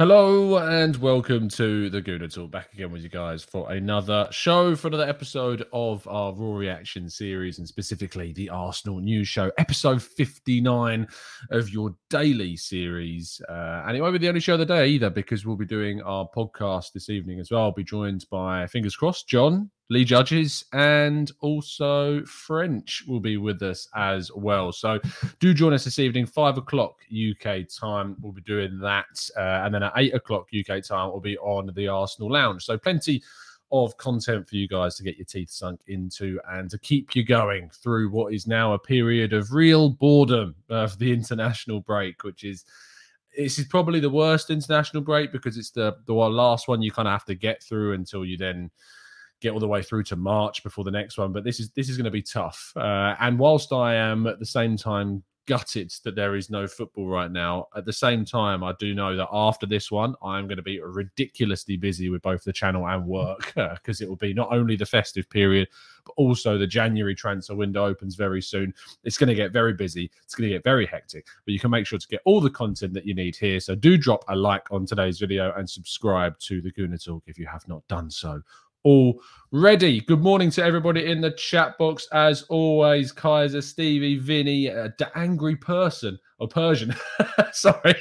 Hello and welcome to the Gooner Talk. Back again with you guys for another show, for another episode of our Raw Reaction series, and specifically the Arsenal News Show, episode 59 of your daily series. Uh, and it won't be the only show of the day either, because we'll be doing our podcast this evening as well. I'll be joined by, fingers crossed, John, Lee Judges, and also French will be with us as well. So do join us this evening, five o'clock UK time. We'll be doing that. Uh, and then at eight o'clock UK time, we'll be on the Arsenal Lounge. So plenty of content for you guys to get your teeth sunk into and to keep you going through what is now a period of real boredom of the international break, which is this is probably the worst international break because it's the the last one you kind of have to get through until you then get all the way through to March before the next one. But this is this is going to be tough. Uh, and whilst I am at the same time gutted that there is no football right now, at the same time I do know that after this one I'm going to be ridiculously busy with both the channel and work because it will be not only the festive period but also the January transfer window opens very soon. It's going to get very busy. It's going to get very hectic, but you can make sure to get all the content that you need here. So do drop a like on today's video and subscribe to the Gooner Talk if you have not done so already. Good morning to everybody in the chat box. As always, Kaiser, Stevie, Vinny, uh, angry person or Persian. Sorry,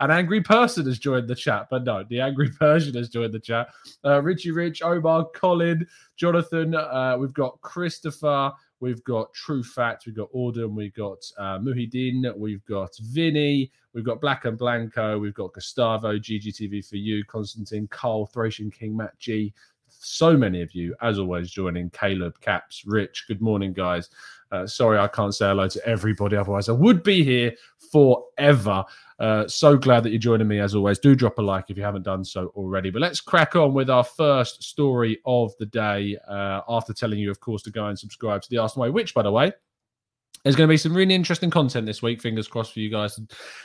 an angry person has joined the chat, but no, the angry Persian has joined the chat. Uh, Richie Rich, Omar, Colin, Jonathan. Uh, we've got Christopher. We've got True Fact, we've got Auden, we've got uh, Muhyiddin, we've got Vinny, we've got Black and Blanco, we've got Gustavo, GGTV for you, Constantine, Carl, Thracian King, Matt G. So many of you, as always, joining. Caleb, Caps, Rich. Good morning, guys. Uh, sorry, I can't say hello to everybody. Otherwise, I would be here forever. Uh, so glad that you're joining me as always. Do drop a like if you haven't done so already. But let's crack on with our first story of the day. Uh, after telling you, of course, to go and subscribe to the Arsenal Way, which, by the way, there's going to be some really interesting content this week. Fingers crossed for you guys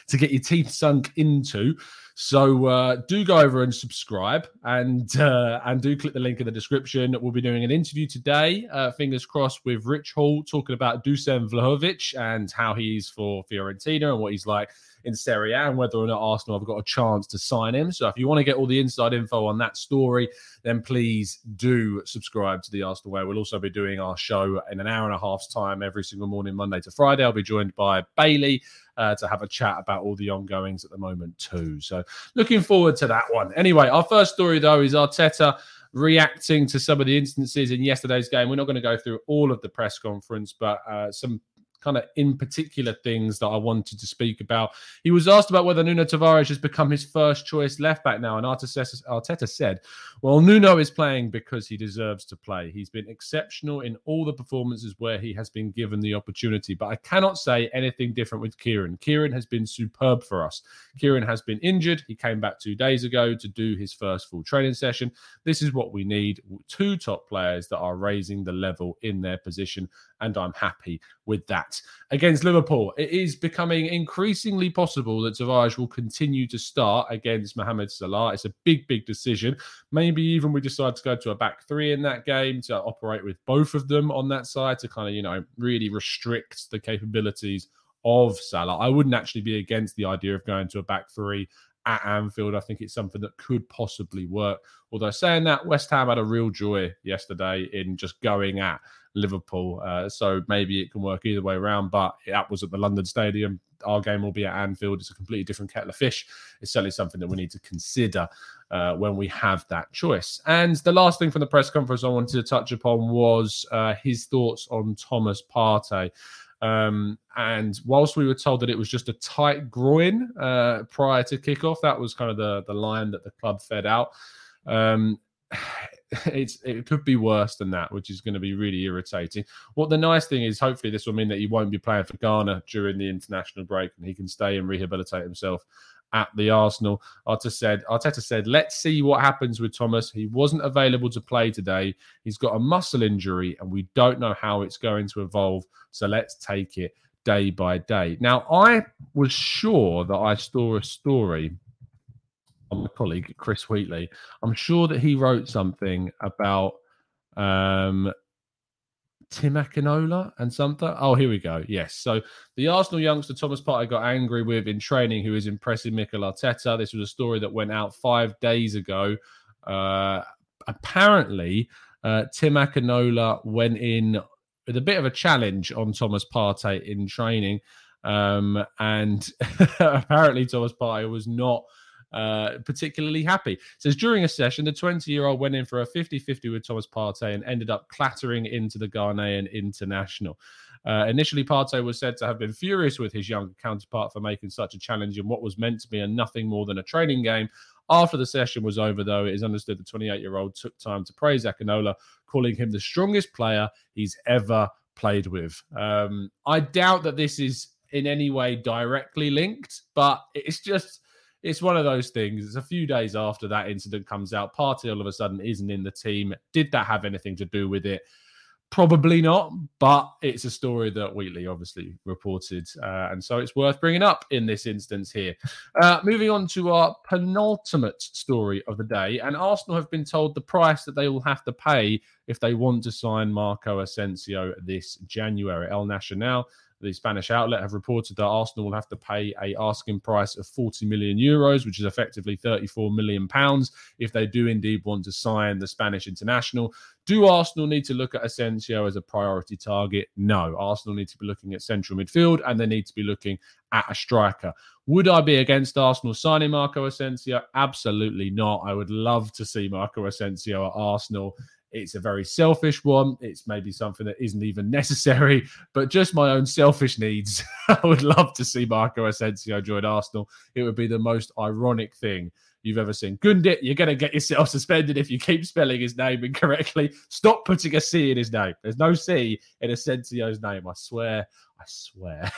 to get your teeth sunk into. So uh, do go over and subscribe, and uh, and do click the link in the description. We'll be doing an interview today. Uh, fingers crossed with Rich Hall talking about Dusan Vlahovic and how he's for Fiorentina and what he's like in Serie A and whether or not Arsenal have got a chance to sign him. So if you want to get all the inside info on that story, then please do subscribe to the Arsenal Way. We'll also be doing our show in an hour and a half's time every single morning, Monday to Friday. I'll be joined by Bailey uh, to have a chat about all the ongoings at the moment too. So looking forward to that one. Anyway, our first story though is Arteta reacting to some of the instances in yesterday's game. We're not going to go through all of the press conference, but uh, some kind of in particular things that I wanted to speak about. He was asked about whether Nuno Tavares has become his first choice left back now, and Arteta, said, Well, Nuno is playing because he deserves to play. He's been exceptional in all the performances where he has been given the opportunity. But I cannot say anything different with Kieran. Kieran has been superb for us. Kieran has been injured. He came back two days ago to do his first full training session. This is what we need two top players that are raising the level in their position. And I'm happy with that. Against Liverpool, it is becoming increasingly possible that Tavares will continue to start against Mohamed Salah. It's a big, big decision. Maybe even we decide to go to a back three in that game to operate with both of them on that side to kind of, you know, really restrict the capabilities of Salah. I wouldn't actually be against the idea of going to a back three at Anfield. I think it's something that could possibly work. Although saying that, West Ham had a real joy yesterday in just going at Liverpool. Uh, so maybe it can work either way around. But that was at the London Stadium our game will be at Anfield. It's a completely different kettle of fish. It's certainly something that we need to consider uh, when we have that choice. And the last thing from the press conference I wanted to touch upon was uh, his thoughts on Thomas Partey. Um, and whilst we were told that it was just a tight groin uh, prior to kickoff, that was kind of the the line that the club fed out. Um, it's it could be worse than that, which is going to be really irritating. What the nice thing is, hopefully, this will mean that he won't be playing for Ghana during the international break, and he can stay and rehabilitate himself at the Arsenal. Arteta said, Arteta said, let's see what happens with Thomas. He wasn't available to play today. He's got a muscle injury, and we don't know how it's going to evolve. So let's take it day by day. Now, I was sure that I saw a story my colleague Chris Wheatley. I'm sure that he wrote something about um, Tim Akinola and something. Oh, here we go. Yes. So the Arsenal youngster Thomas Partey got angry with in training, who is impressing Mikel Arteta. This was a story that went out five days ago. Uh, apparently, uh, Tim Akinola went in with a bit of a challenge on Thomas Partey in training. Um, and apparently, Thomas Partey was not uh, particularly happy. It says during a session, the 20 year old went in for a 50 50 with Thomas Partey and ended up clattering into the Ghanaian international. Uh, initially, Partey was said to have been furious with his younger counterpart for making such a challenge in what was meant to be a nothing more than a training game. After the session was over, though, it is understood the 28 year old took time to praise Akinola, calling him the strongest player he's ever played with. Um, I doubt that this is in any way directly linked, but it's just it's one of those things. It's a few days after that incident comes out. Partey all of a sudden isn't in the team. Did that have anything to do with it? Probably not, but it's a story that Wheatley obviously reported, uh, and so it's worth bringing up in this instance here. Uh, moving on to our penultimate story of the day, and Arsenal have been told the price that they will have to pay if they want to sign Marco Asensio this January. El Nacional the Spanish outlet have reported that Arsenal will have to pay a asking price of 40 million euros, which is effectively 34 million pounds, if they do indeed want to sign the Spanish international. Do Arsenal need to look at Asensio as a priority target? No. Arsenal need to be looking at central midfield and they need to be looking at a striker. Would I be against Arsenal signing Marco Asensio? Absolutely not. I would love to see Marco Asensio at Arsenal it's a very selfish one. It's maybe something that isn't even necessary, but just my own selfish needs. I would love to see Marco Asensio join Arsenal. It would be the most ironic thing you've ever seen. Gundit, you're going to get yourself suspended if you keep spelling his name incorrectly. Stop putting a C in his name. There's no C in Asensio's name. I swear. I swear.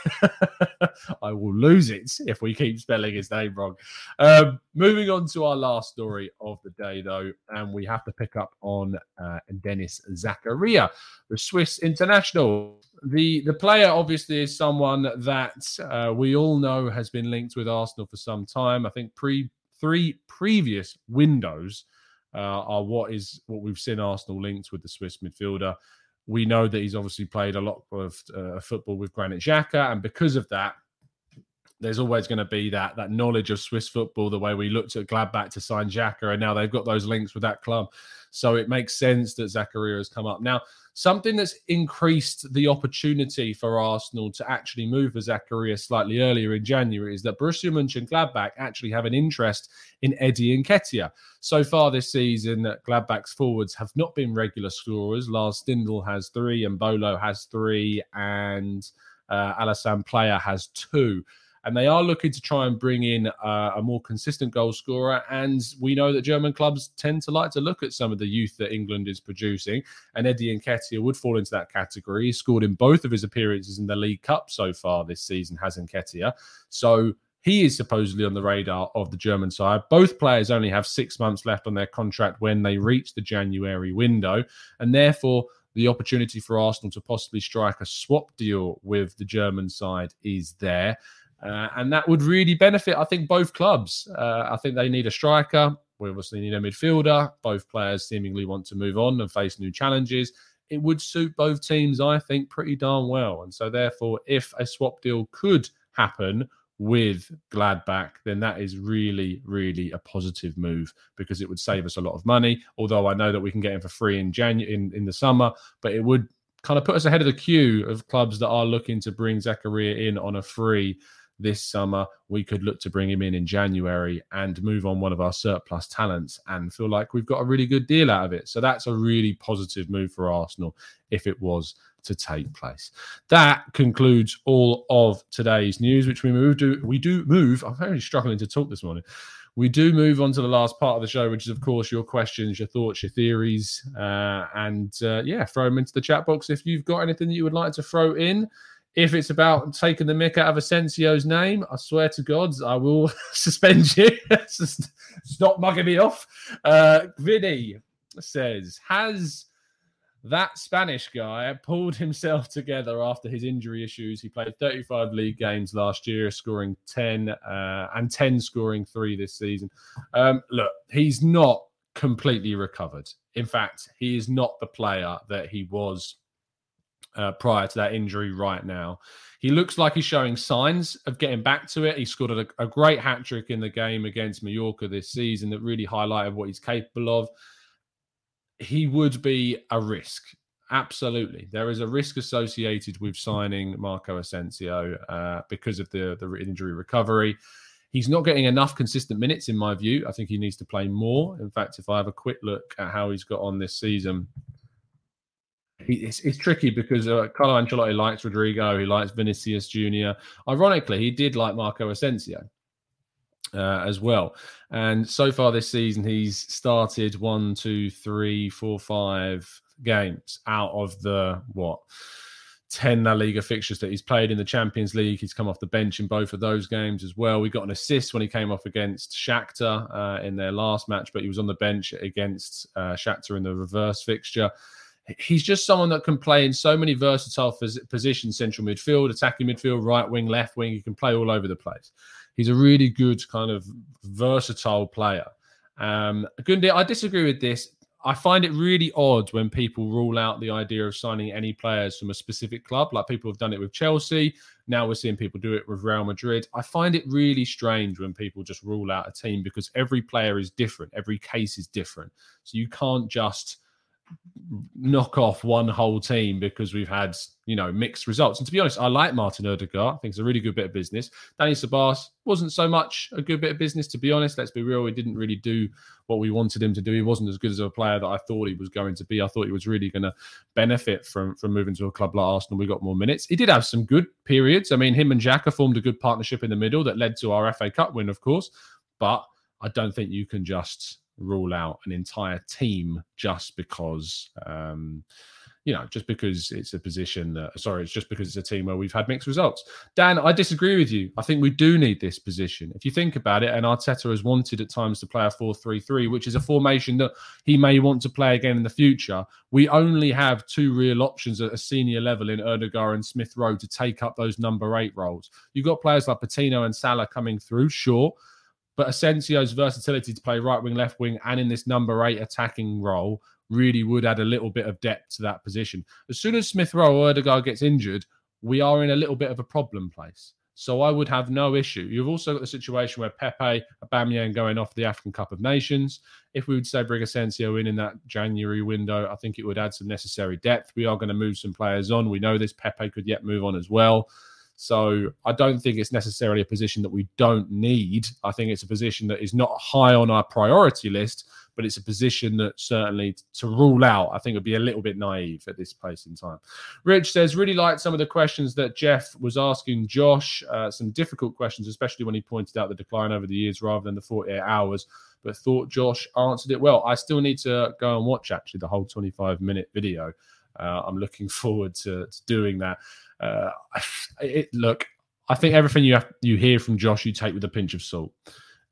I will lose it if we keep spelling his name wrong. Um, moving on to our last story of the day, though, and we have to pick up on uh, Denis Zakaria, the Swiss international. The the player obviously is someone that uh, we all know has been linked with Arsenal for some time. I think pre three previous windows uh, are what is what we've seen Arsenal linked with the Swiss midfielder. We know that he's obviously played a lot of uh, football with Granit Xhaka, and because of that, there's always going to be that that knowledge of Swiss football, the way we looked at Gladbach to sign Xhaka, and now they've got those links with that club. So it makes sense that Zakaria has come up. Now, something that's increased the opportunity for Arsenal to actually move for Zakaria slightly earlier in January is that Borussia Mönchengladbach actually have an interest in Eddie Nketiah. So far this season, Gladbach's forwards have not been regular scorers. Lars Stindl has three, and Bolo has three, and uh, Alassane Pléa has two. And they are looking to try and bring in uh, a more consistent goal scorer. And we know that German clubs tend to like to look at some of the youth that England is producing, and Eddie Nketiah would fall into that category. He scored in both of his appearances in the League Cup so far this season, has Nketiah. So he is supposedly on the radar of the German side. Both players only have six months left on their contract when they reach the January window, and therefore the opportunity for Arsenal to possibly strike a swap deal with the German side is there. Uh, and that would really benefit, I think, both clubs. Uh, I think they need a striker. We obviously need a midfielder. Both players seemingly want to move on and face new challenges. It would suit both teams, I think, pretty darn well. And so, therefore, if a swap deal could happen, with Gladbach, then that is really, really a positive move because it would save us a lot of money. Although I know that we can get him for free in January in, in the summer, but it would kind of put us ahead of the queue of clubs that are looking to bring Zakaria in on a free this summer. We could look to bring him in in January and move on one of our surplus talents and feel like we've got a really good deal out of it. So that's a really positive move for Arsenal if it was to take place. That concludes all of today's news, which we move to. We do move. I'm very struggling to talk this morning. We do move on to the last part of the show, which is, of course, your questions, your thoughts, your theories, uh, and uh, yeah, throw them into the chat box if you've got anything that you would like to throw in. If it's about taking the mick out of Asensio's name, I swear to God, I will suspend you. Stop mugging me off. Uh, Vinny says, has that Spanish guy pulled himself together after his injury issues. He played 35 league games last year, scoring 10 uh, and 10 scoring three this season. Um, look, he's not completely recovered. In fact, he is not the player that he was uh, prior to that injury right now. He looks like he's showing signs of getting back to it. He scored a, a great hat trick in the game against Mallorca this season that really highlighted what he's capable of he would be a risk. Absolutely, there is a risk associated with signing Marco Asensio uh, because of the the injury recovery. He's not getting enough consistent minutes, in my view. I think he needs to play more. In fact, if I have a quick look at how he's got on this season, it's, it's, tricky because uh, Carlo Ancelotti likes Rodrygo, he likes Vinicius Junior. Ironically, he did like Marco Asensio uh, as well. And so far this season, he's started one, two, three, four, five games out of the what? 10 La Liga fixtures that he's played in the Champions League. He's come off the bench in both of those games as well. We got an assist when he came off against Shakhtar uh, in their last match, but he was on the bench against uh, Shakhtar in the reverse fixture. He's just someone that can play in so many versatile positions central midfield, attacking midfield, right wing, left wing. He can play all over the place he's a really good kind of versatile player. Um, Gundi, I disagree with this. I find it really odd when people rule out the idea of signing any players from a specific club, like people have done it with Chelsea. Now we're seeing people do it with Real Madrid. I find it really strange when people just rule out a team because every player is different, every case is different. So you can't just knock off one whole team because we've had you know mixed results. And to be honest, I like Martin Odegaard. I think it's a really good bit of business. Danny Ceballos wasn't so much a good bit of business, to be honest. Let's be real. He didn't really do what we wanted him to do. He wasn't as good as a player that I thought he was going to be. I thought he was really going to benefit from from moving to a club like Arsenal. We got more minutes. He did have some good periods. I mean, him and Xhaka formed a good partnership in the middle that led to our FA Cup win, of course. But I don't think you can just rule out an entire team just because um, you know just because it's a position that sorry it's just because it's a team where we've had mixed results. Dan i disagree with you. I think we do need this position. If you think about it and arteta has wanted at times to play a 4-3-3 which is a formation that he may want to play again in the future we only have two real options at a senior level in Odegaard and Smith Rowe to take up those number eight roles. You've got players like Patino and Salah coming through, sure, but Asensio's versatility to play right wing, left wing, and in this number eight attacking role really would add a little bit of depth to that position. As soon as Smith Rowe or Odegaard gets injured, we are in a little bit of a problem place. So I would have no issue. You've also got the situation where Pepe, Aubameyang going off the African Cup of Nations. If we would say bring Asensio in in that January window, I think it would add some necessary depth. We are going to move some players on. We know this Pepe could yet move on as well. So I don't think it's necessarily a position that we don't need. I think it's a position that is not high on our priority list, but it's a position that certainly to rule out, I think would be a little bit naive at this place in time. Rich says, really liked some of the questions that Jeff was asking Josh, uh, some difficult questions, especially when he pointed out the decline over the years rather than the 48 hours, but thought Josh answered it well. I still need to go and watch actually the whole 25 minute video. Uh, I'm looking forward to, to doing that. Uh, it, look, I think everything you have, you hear from Josh, you take with a pinch of salt.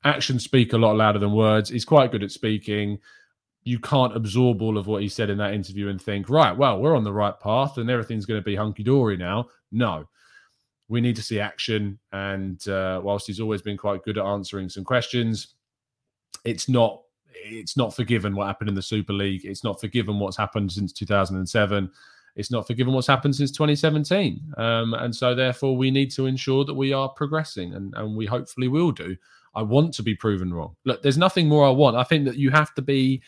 Actions speak a lot louder than words. He's quite good at speaking. You can't absorb all of what he said in that interview and think, right, well, we're on the right path and everything's going to be hunky dory now. No, we need to see action. And uh, whilst he's always been quite good at answering some questions, it's not it's not forgiven what happened in the Super League. It's not forgiven what's happened since 2007 it's not forgiven what's happened since 2017. Um, and so, therefore, we need to ensure that we are progressing, and, and we hopefully will do. I want to be proven wrong. Look, there's nothing more I want. I think that you have to be,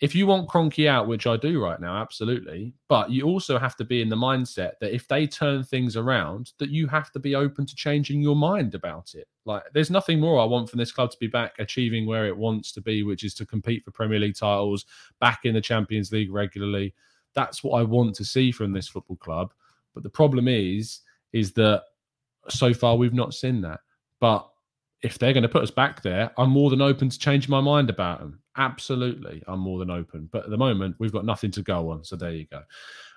if you want Kroenke out, which I do right now, absolutely. But you also have to be in the mindset that if they turn things around, that you have to be open to changing your mind about it. Like, there's nothing more I want from this club to be back achieving where it wants to be, which is to compete for Premier League titles, back in the Champions League regularly that's what I want to see from this football club. But the problem is, is that so far we've not seen that. But if they're going to put us back there, I'm more than open to change my mind about them. Absolutely, I'm more than open. But at the moment, we've got nothing to go on. So there you go.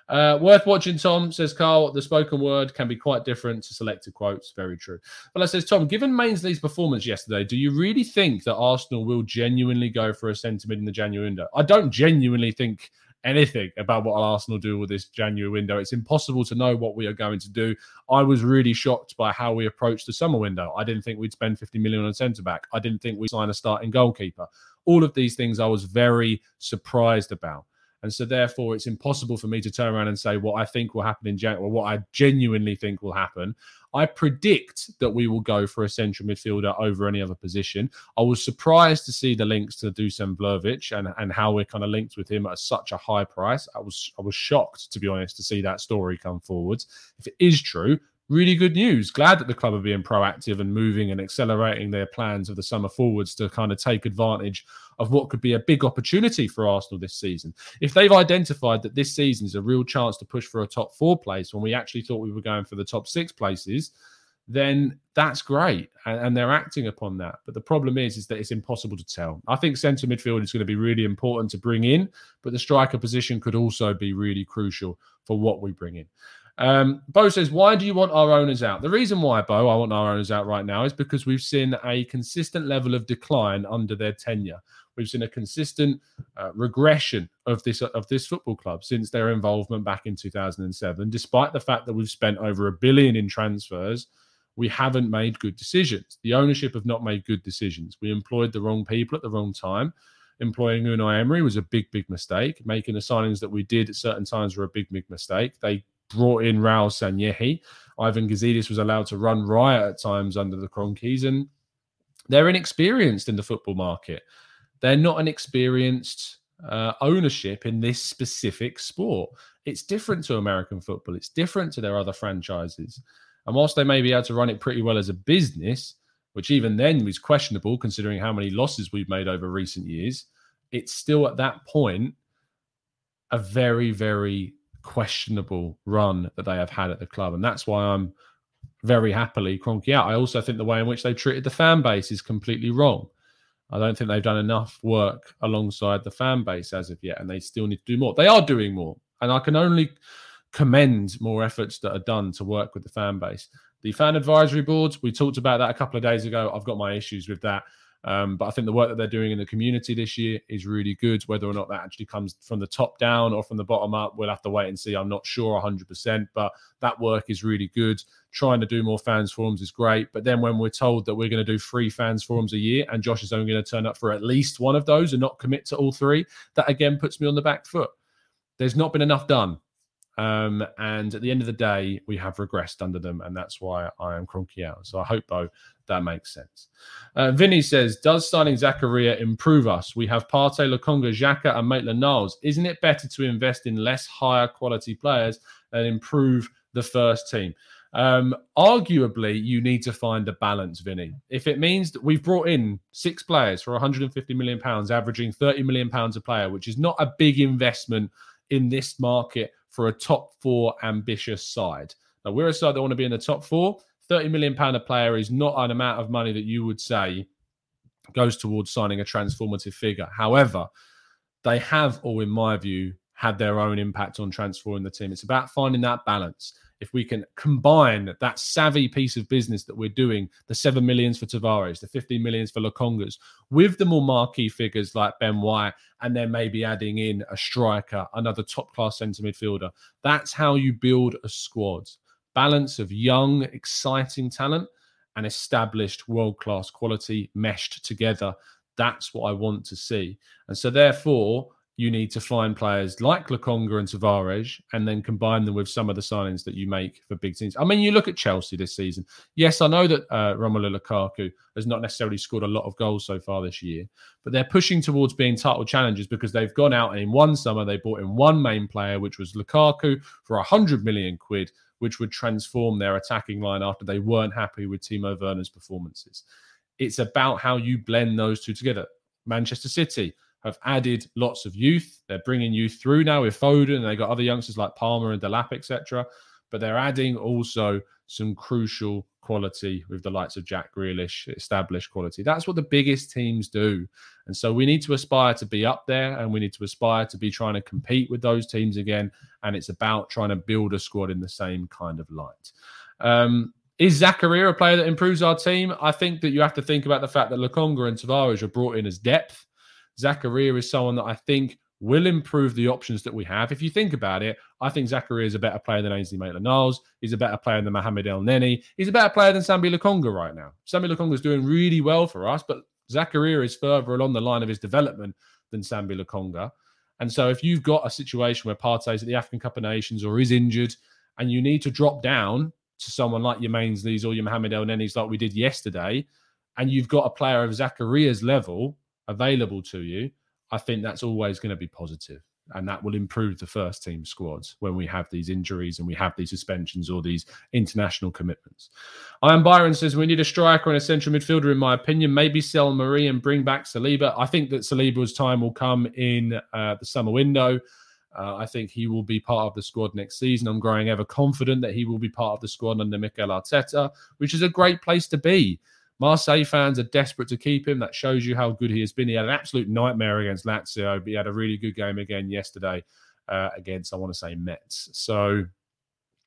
Uh, worth watching, Tom says Carl. The spoken word can be quite different to selected quotes. Very true. But I says Tom, given Mainsley's performance yesterday, do you really think that Arsenal will genuinely go for Asensio in the January window? I don't genuinely think anything about what Arsenal do with this January window. It's impossible to know what we are going to do. I was really shocked by how we approached the summer window. I didn't think we'd spend 50 million on centre back. I didn't think we'd sign a starting goalkeeper. All of these things I was very surprised about. And so, therefore, it's impossible for me to turn around and say what I think will happen in January, or what I genuinely think will happen. I predict that we will go for a central midfielder over any other position. I was surprised to see the links to Dusan Vlahovic and, and how we're kind of linked with him at such a high price. I was I was shocked, to be honest, to see that story come forwards. If it is true, really good news. Glad that the club are being proactive and moving and accelerating their plans of the summer forwards to kind of take advantage of what could be a big opportunity for Arsenal this season. If they've identified that this season is a real chance to push for a top four place when we actually thought we were going for the top six places, then that's great. And, they're acting upon that. But the problem is, is that it's impossible to tell. I think centre midfield is going to be really important to bring in, but the striker position could also be really crucial for what we bring in. Um, Bo says, Why do you want our owners out? The reason why, Bo, I want our owners out right now is because we've seen a consistent level of decline under their tenure. We've seen a consistent uh, regression of this of this football club since their involvement back in 2007. Despite the fact that we've spent over a billion in transfers, we haven't made good decisions. The ownership have not made good decisions. We employed the wrong people at the wrong time. Employing Unai Emery was a big, big mistake. Making the signings that we did at certain times were a big, big mistake. They brought in Raul Sanllehi. Ivan Gazidis was allowed to run riot at times under the Kroenkes, and they're inexperienced in the football market. They're not an experienced uh, ownership in this specific sport. It's different to American football. It's different to their other franchises. And whilst they may be able to run it pretty well as a business, which even then was questionable considering how many losses we've made over recent years, it's still at that point a very, very questionable run that they have had at the club. And that's why I'm very happily Kroenke out. I also think the way in which they treated the fan base is completely wrong. I don't think they've done enough work alongside the fan base as of yet, and they still need to do more. They are doing more, and I can only commend more efforts that are done to work with the fan base. The fan advisory boards, we talked about that a couple of days ago. I've got my issues with that. Um, but I think the work that they're doing in the community this year is really good. Whether or not that actually comes from the top down or from the bottom up, we'll have to wait and see. I'm not sure 100%, but that work is really good. Trying to do more fans forums is great. But then when we're told that we're going to do three fans forums a year and Josh is only going to turn up for at least one of those and not commit to all three, that again puts me on the back foot. There's not been enough done. Um, and at the end of the day, we have regressed under them, and that's why I am Kroenke out. So I hope, Bo, that makes sense. Uh, Vinny says, Does signing Zakaria improve us? We have Partey, Lokonga, Xhaka, and Maitland Niles. Isn't it better to invest in less higher quality players and improve the first team? Um, arguably, you need to find a balance, Vinny. If it means that we've brought in six players for 150 million pounds, averaging 30 million pounds a player, which is not a big investment in this market for a top four ambitious side. Now, we're a side that want to be in the top four. 30 million pound a player is not an amount of money that you would say goes towards signing a transformative figure. However, they have, or in my view, had their own impact on transforming the team. It's about finding that balance. If we can combine that savvy piece of business that we're doing, the seven millions for Tavares, the 15 millions for Lokongas, with the more marquee figures like Ben White, and then maybe adding in a striker, another top class centre midfielder. That's how you build a squad. Balance of young, exciting talent and established world class quality meshed together. That's what I want to see. And so, therefore, you need to find players like Lokonga and Tavares and then combine them with some of the signings that you make for big teams. I mean, you look at Chelsea this season. Yes, I know that uh, Romelu Lukaku has not necessarily scored a lot of goals so far this year, but they're pushing towards being title challengers because they've gone out and in one summer they bought in one main player, which was Lukaku, for 100 million quid, which would transform their attacking line after they weren't happy with Timo Werner's performances. It's about how you blend those two together. Manchester City have added lots of youth. They're bringing youth through now with Foden, and they got other youngsters like Palmer and Delap, etc. But they're adding also some crucial quality with the likes of Jack Grealish, established quality. That's what the biggest teams do. And so we need to aspire to be up there and we need to aspire to be trying to compete with those teams again. And it's about trying to build a squad in the same kind of light. Um, is Zakaria a player that improves our team? I think that you have to think about the fact that Lokonga and Tavares are brought in as depth. Zakaria is someone that I think will improve the options that we have. If you think about it, I think Zakaria is a better player than Ainsley Maitland-Niles. He's a better player than Mohamed Elneny. He's a better player than Sambi Lokonga right now. Sambi Lokonga is doing really well for us, but Zakaria is further along the line of his development than Sambi Lokonga. And so if you've got a situation where Partey's at the African Cup of Nations or is injured and you need to drop down to someone like your Mainsley's or your Mohamed Elneny's like we did yesterday, and you've got a player of Zakaria's level available to you, I think that's always going to be positive and that will improve the first team squads when we have these injuries and we have these suspensions or these international commitments. I am Byron says we need a striker and a central midfielder, in my opinion. Maybe sell Mari and bring back Saliba. I think that Saliba's time will come in uh, the summer window. Uh, I think he will be part of the squad next season. I'm growing ever confident that he will be part of the squad under Mikel Arteta, which is a great place to be. Marseille fans are desperate to keep him. That shows you how good he has been. He had an absolute nightmare against Lazio, but he had a really good game again yesterday uh, against, I want to say, Metz. So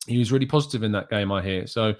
he was really positive in that game, I hear. So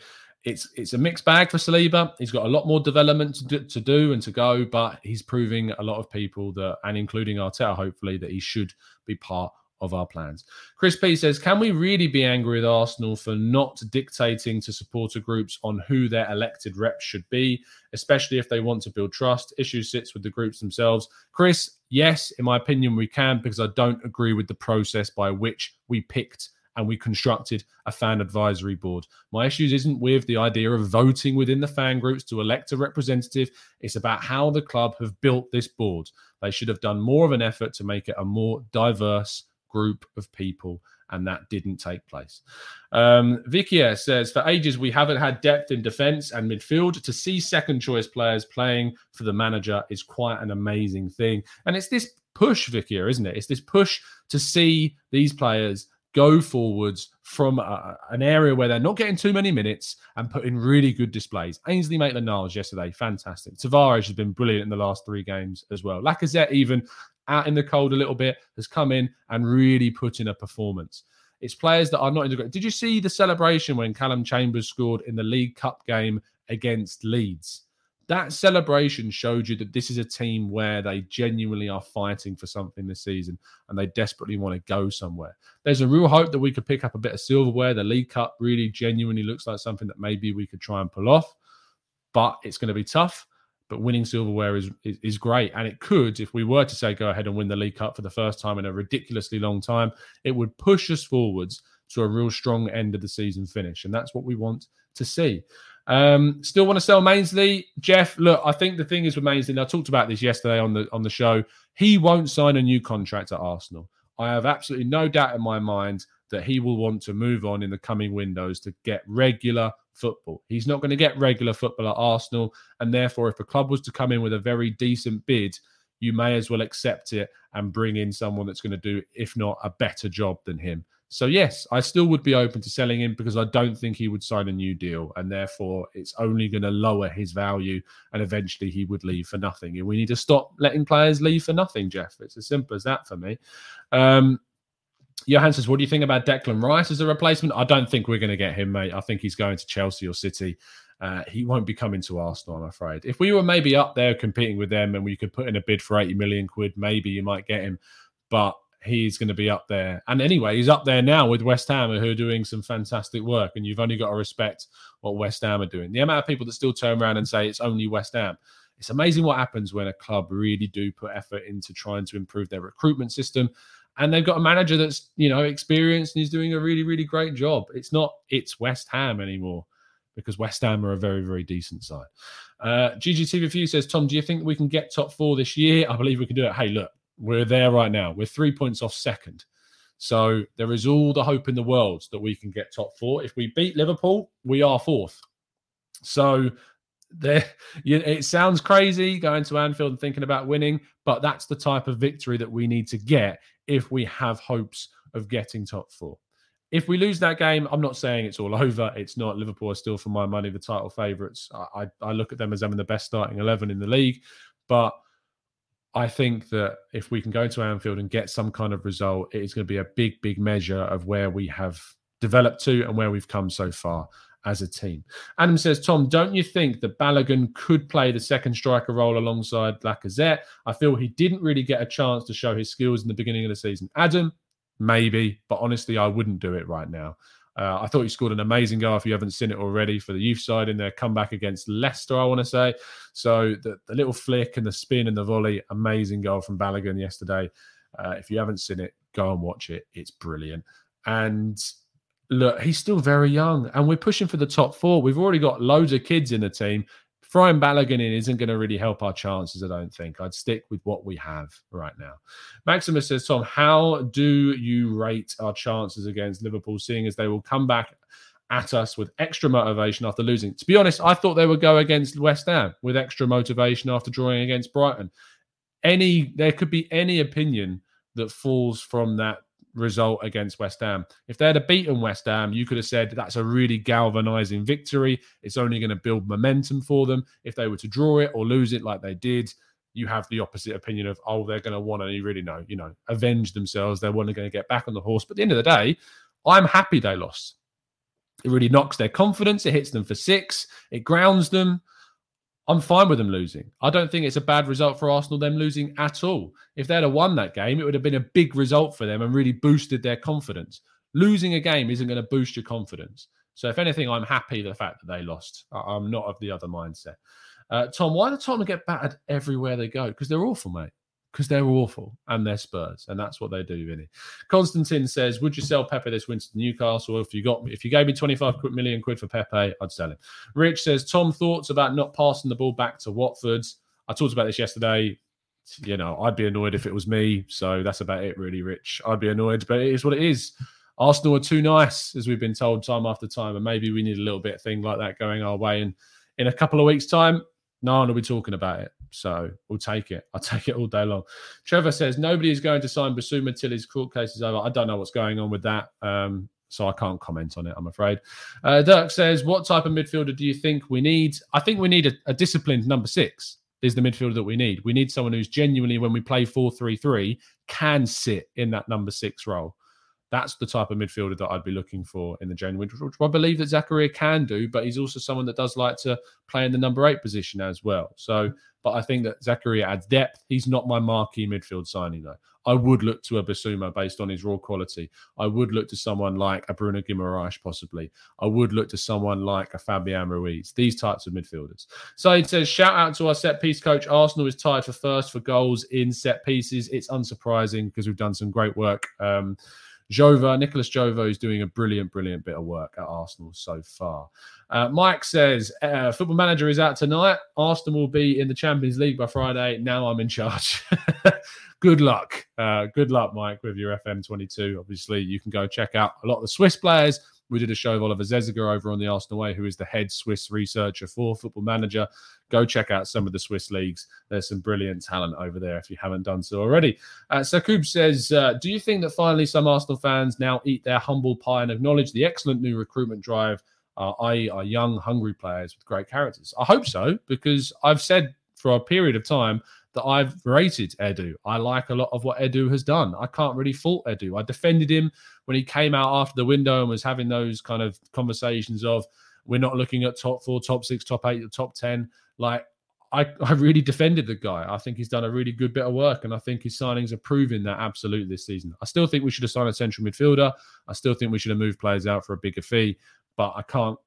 it's it's a mixed bag for Saliba. He's got a lot more development to do, to do and to go, but he's proving a lot of people that, and including Arteta, hopefully, that he should be part of our plans. Chris P says, Can we really be angry with Arsenal for not dictating to supporter groups on who their elected reps should be, especially if they want to build trust? Issue sits with the groups themselves. Chris, yes, in my opinion, we can because I don't agree with the process by which we picked and we constructed a fan advisory board. My issues isn't with the idea of voting within the fan groups to elect a representative. It's about how the club have built this board. They should have done more of an effort to make it a more diverse group of people, and that didn't take place. Um, says, for ages, we haven't had depth in defense and midfield. To see second choice players playing for the manager is quite an amazing thing. And it's this push, Vikia, isn't it? It's this push to see these players go forwards from a, an area where they're not getting too many minutes and put in really good displays. Ainsley Maitland-Niles yesterday, fantastic. Tavares has been brilliant in the last three games as well. Lacazette even out in the cold a little bit, has come in and really put in a performance. It's players that are not integrated. Did you see the celebration when Callum Chambers scored in the League Cup game against Leeds? That celebration showed you that this is a team where they genuinely are fighting for something this season and they desperately want to go somewhere. There's a real hope that we could pick up a bit of silverware. The League Cup really genuinely looks like something that maybe we could try and pull off, but it's going to be tough but winning silverware is, is, is great, and it could, if we were to say go ahead and win the League Cup for the first time in a ridiculously long time, it would push us forwards to a real strong end of the season finish, and that's what we want to see. Um, still want to sell Mainsley, Jeff. Look, I think the thing is with Mainsley, and I talked about this yesterday on the on the show. He won't sign a new contract at Arsenal. I have absolutely no doubt in my mind that he will want to move on in the coming windows to get regular football. He's not going to get regular football at Arsenal. And therefore, if a club was to come in with a very decent bid, you may as well accept it and bring in someone that's going to do, if not a better job than him. So, yes, I still would be open to selling him because I don't think he would sign a new deal. And therefore, it's only going to lower his value. And eventually, he would leave for nothing. And we need to stop letting players leave for nothing, Jeff. It's as simple as that for me. Um, Johan says, What do you think about Declan Rice as a replacement? I don't think we're going to get him, mate. I think he's going to Chelsea or City. Uh, he won't be coming to Arsenal, I'm afraid. If we were maybe up there competing with them and we could put in a bid for 80 million quid, maybe you might get him. But he's going to be up there. And anyway, he's up there now with West Ham, who are doing some fantastic work. And you've only got to respect what West Ham are doing. The amount of people that still turn around and say it's only West Ham. It's amazing what happens when a club really do put effort into trying to improve their recruitment system and they've got a manager that's you know experienced and he's doing a really really great job. It's not it's west ham anymore because west ham are a very very decent side. Uh ggtv says tom do you think we can get top four this year? I believe we can do it. Hey look we're there right now. We're three points off second. So there is all the hope in the world that we can get top four. If we beat liverpool we are fourth. So there it sounds crazy going to Anfield and thinking about winning, but that's the type of victory that we need to get if we have hopes of getting top four. If we lose that game, I'm not saying it's all over. It's not. Liverpool are still, for my money, the title favourites. I, I, I look at them as having the best starting 11 in the league. But I think that if we can go to Anfield and get some kind of result, it is going to be a big, big measure of where we have developed to and where we've come so far as a team. Adam says, Tom, don't you think that Balogun could play the second striker role alongside Lacazette? I feel he didn't really get a chance to show his skills in the beginning of the season. Adam, maybe, but honestly, I wouldn't do it right now. Uh, I thought he scored an amazing goal if you haven't seen it already for the youth side in their comeback against Leicester, I want to say. So the, the little flick and the spin and the volley, amazing goal from Balogun yesterday. Uh, if you haven't seen it, go and watch it. It's brilliant. And look, he's still very young, and we're pushing for the top four. We've already got loads of kids in the team. Throwing Balogun in isn't going to really help our chances, I don't think. I'd stick with what we have right now. Maximus says, Tom, how do you rate our chances against Liverpool, seeing as they will come back at us with extra motivation after losing? To be honest, I thought they would go against West Ham with extra motivation after drawing against Brighton. Any there could be any opinion that falls from that result against West Ham. If they had beaten West Ham, you could have said that's a really galvanizing victory. It's only going to build momentum for them. If they were to draw it or lose it like they did, you have the opposite opinion of, oh, they're going to want to, you really know, you know, avenge themselves. They're wanting to get back on the horse. But at the end of the day, I'm happy they lost. It really knocks their confidence. It hits them for six. It grounds them. I'm fine with them losing. I don't think it's a bad result for Arsenal, them losing at all. If they'd have won that game, it would have been a big result for them and really boosted their confidence. Losing a game isn't going to boost your confidence. So, if anything, I'm happy the fact that they lost. I'm not of the other mindset. Uh, Tom, why do Tottenham get battered everywhere they go? Because they're awful, mate because they're awful and they're Spurs, and that's what they do, Vinny. Constantine says, "Would you sell Pepe this winter to Newcastle? If you got, if you gave me twenty five million quid for Pepe, I'd sell him." Rich says, "Tom, thoughts about not passing the ball back to Watford? I talked about this yesterday. You know, I'd be annoyed if it was me. So that's about it, really, Rich. I'd be annoyed, but it is what it is." Arsenal are too nice, as we've been told time after time, and maybe we need a little bit of thing like that going our way. And in a couple of weeks' time, no one will be talking about it. So we'll take it. I'll take it all day long. Trevor says nobody is going to sign Bissouma till his court case is over. I don't know what's going on with that. Um, so I can't comment on it, I'm afraid. Uh, Dirk says, What type of midfielder do you think we need? I think we need a, a disciplined number six, is the midfielder that we need. We need someone who's genuinely, when we play 4 3 3, can sit in that number six role. That's the type of midfielder that I'd be looking for in the January, which I believe that Zakaria can do, but he's also someone that does like to play in the number eight position as well. So but I think that Zakaria adds depth. He's not my marquee midfield signing, though. I would look to a Bissouma based on his raw quality. I would look to someone like a Bruno Guimaraes, possibly. I would look to someone like a Fabian Ruiz, these types of midfielders. So it says, shout out to our set piece coach. Arsenal is tied for first for goals in set pieces. It's unsurprising because we've done some great work. Um, Jover, Nicholas Jover is doing a brilliant, brilliant bit of work at Arsenal so far. Uh, Mike says, uh, Football Manager is out tonight. Arsenal will be in the Champions League by Friday. Now I'm in charge. good luck. Uh, good luck, Mike, with your FM22. Obviously, you can go check out a lot of the Swiss players. We did a show of Oliver Zesiger over on the Arsenal Way, who is the head Swiss researcher for Football Manager. Go check out some of the Swiss leagues. There's some brilliant talent over there if you haven't done so already. Uh, Sakub says, uh, Do you think that finally some Arsenal fans now eat their humble pie and acknowledge the excellent new recruitment drive, uh, i.e., are young, hungry players with great characters? I hope so, because I've said for a period of time that I've rated Edu. I like a lot of what Edu has done. I can't really fault Edu. I defended him when he came out after the window and was having those kind of conversations of we're not looking at top four, top six, top eight, top ten. Like I, I really defended the guy. I think he's done a really good bit of work, and I think his signings are proving that absolutely this season. I still think we should have signed a central midfielder. I still think we should have moved players out for a bigger fee, but I can't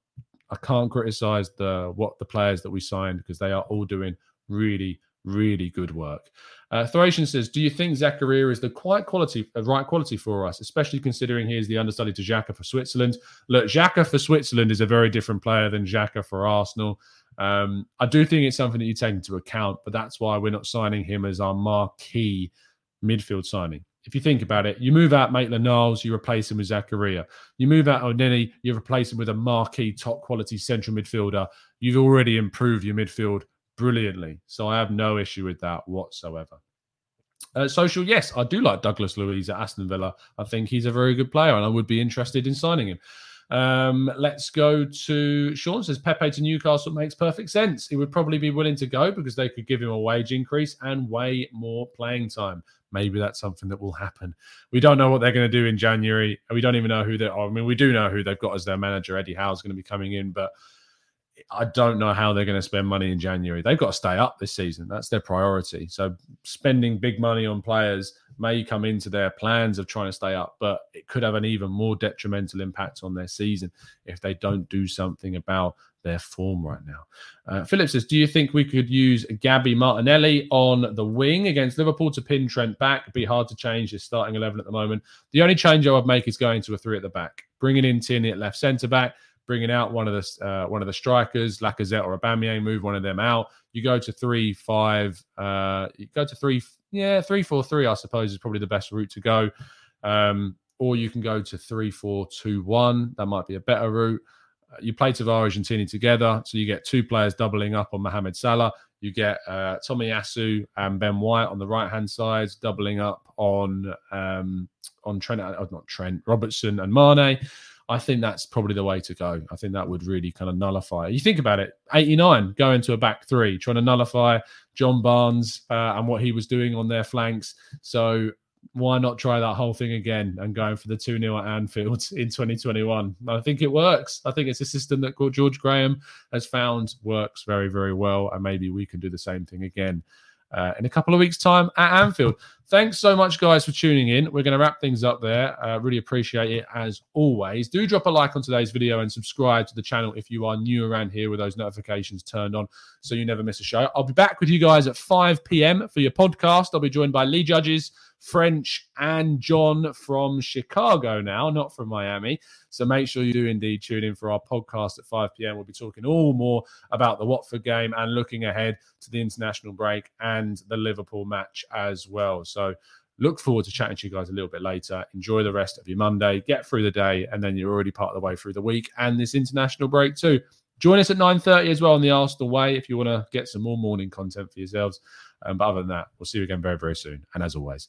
I can't criticize the what the players that we signed because they are all doing really really good work. Uh, says, "Do you think Zakaria is the quite quality, uh, right quality for us, especially considering he is the understudy to Xhaka for Switzerland? Look, Xhaka for Switzerland is a very different player than Xhaka for Arsenal. Um, I do think it's something that you take into account, but that's why we're not signing him as our marquee midfield signing. If you think about it, you move out Maitland Niles, you replace him with Zakaria. You move out Elneny, you replace him with a marquee, top quality central midfielder. You've already improved your midfield brilliantly. So I have no issue with that whatsoever. Uh, social, yes, I do like Douglas Luiz at Aston Villa. I think he's a very good player, and I would be interested in signing him. Um, let's go to Sean says Pepe to Newcastle makes perfect sense. He would probably be willing to go because they could give him a wage increase and way more playing time. Maybe that's something that will happen. We don't know what they're going to do in January. We don't even know who they are. I mean, we do know who they've got as their manager. Eddie Howe's going to be coming in, but I don't know how they're going to spend money in January. They've got to stay up this season. That's their priority. So spending big money on players may come into their plans of trying to stay up, but it could have an even more detrimental impact on their season if they don't do something about their form right now. Uh, Philip says, Do you think we could use Gabby Martinelli on the wing against Liverpool to pin Trent back? It'd be hard to change his starting 11 at the moment. The only change I would make is going to a three at the back, bringing in Tierney at left centre back bringing out one of the uh, one of the strikers, Lacazette or Aubameyang, move one of them out. You go to three five. Uh, you go to three. Yeah, three four three. I suppose is probably the best route to go. Um, or you can go to three four two one. That might be a better route. Uh, you play Tavares and Tierney together, so you get two players doubling up on Mohamed Salah. You get uh, Tomiyasu and Ben White on the right hand side, doubling up on um, on Trent, uh, not Trent Robertson and Mane. I think that's probably the way to go. I think that would really kind of nullify. You think about it, 89 going to a back three, trying to nullify John Barnes uh, and what he was doing on their flanks. So why not try that whole thing again and going for the 2 0 at Anfield in 2021? I think it works. I think it's a system that George Graham has found works very, very well. And maybe we can do the same thing again uh, in a couple of weeks' time at Anfield. Thanks so much, guys, for tuning in. We're going to wrap things up there. Uh, really appreciate it as always. Do drop a like on today's video and subscribe to the channel if you are new around here with those notifications turned on so you never miss a show. I'll be back with you guys at 5 p.m. for your podcast. I'll be joined by Lee Judges. French, and John from Chicago now, not from Miami. So make sure you do indeed tune in for our podcast at 5 p.m. We'll be talking all more about the Watford game and looking ahead to the international break and the Liverpool match as well. So look forward to chatting to you guys a little bit later. Enjoy the rest of your Monday, get through the day, and then you're already part of the way through the week and this international break too. Join us at 9.30 as well on the Arsenal Way if you want to get some more morning content for yourselves. Um, but other than that, we'll see you again very, very soon. And as always,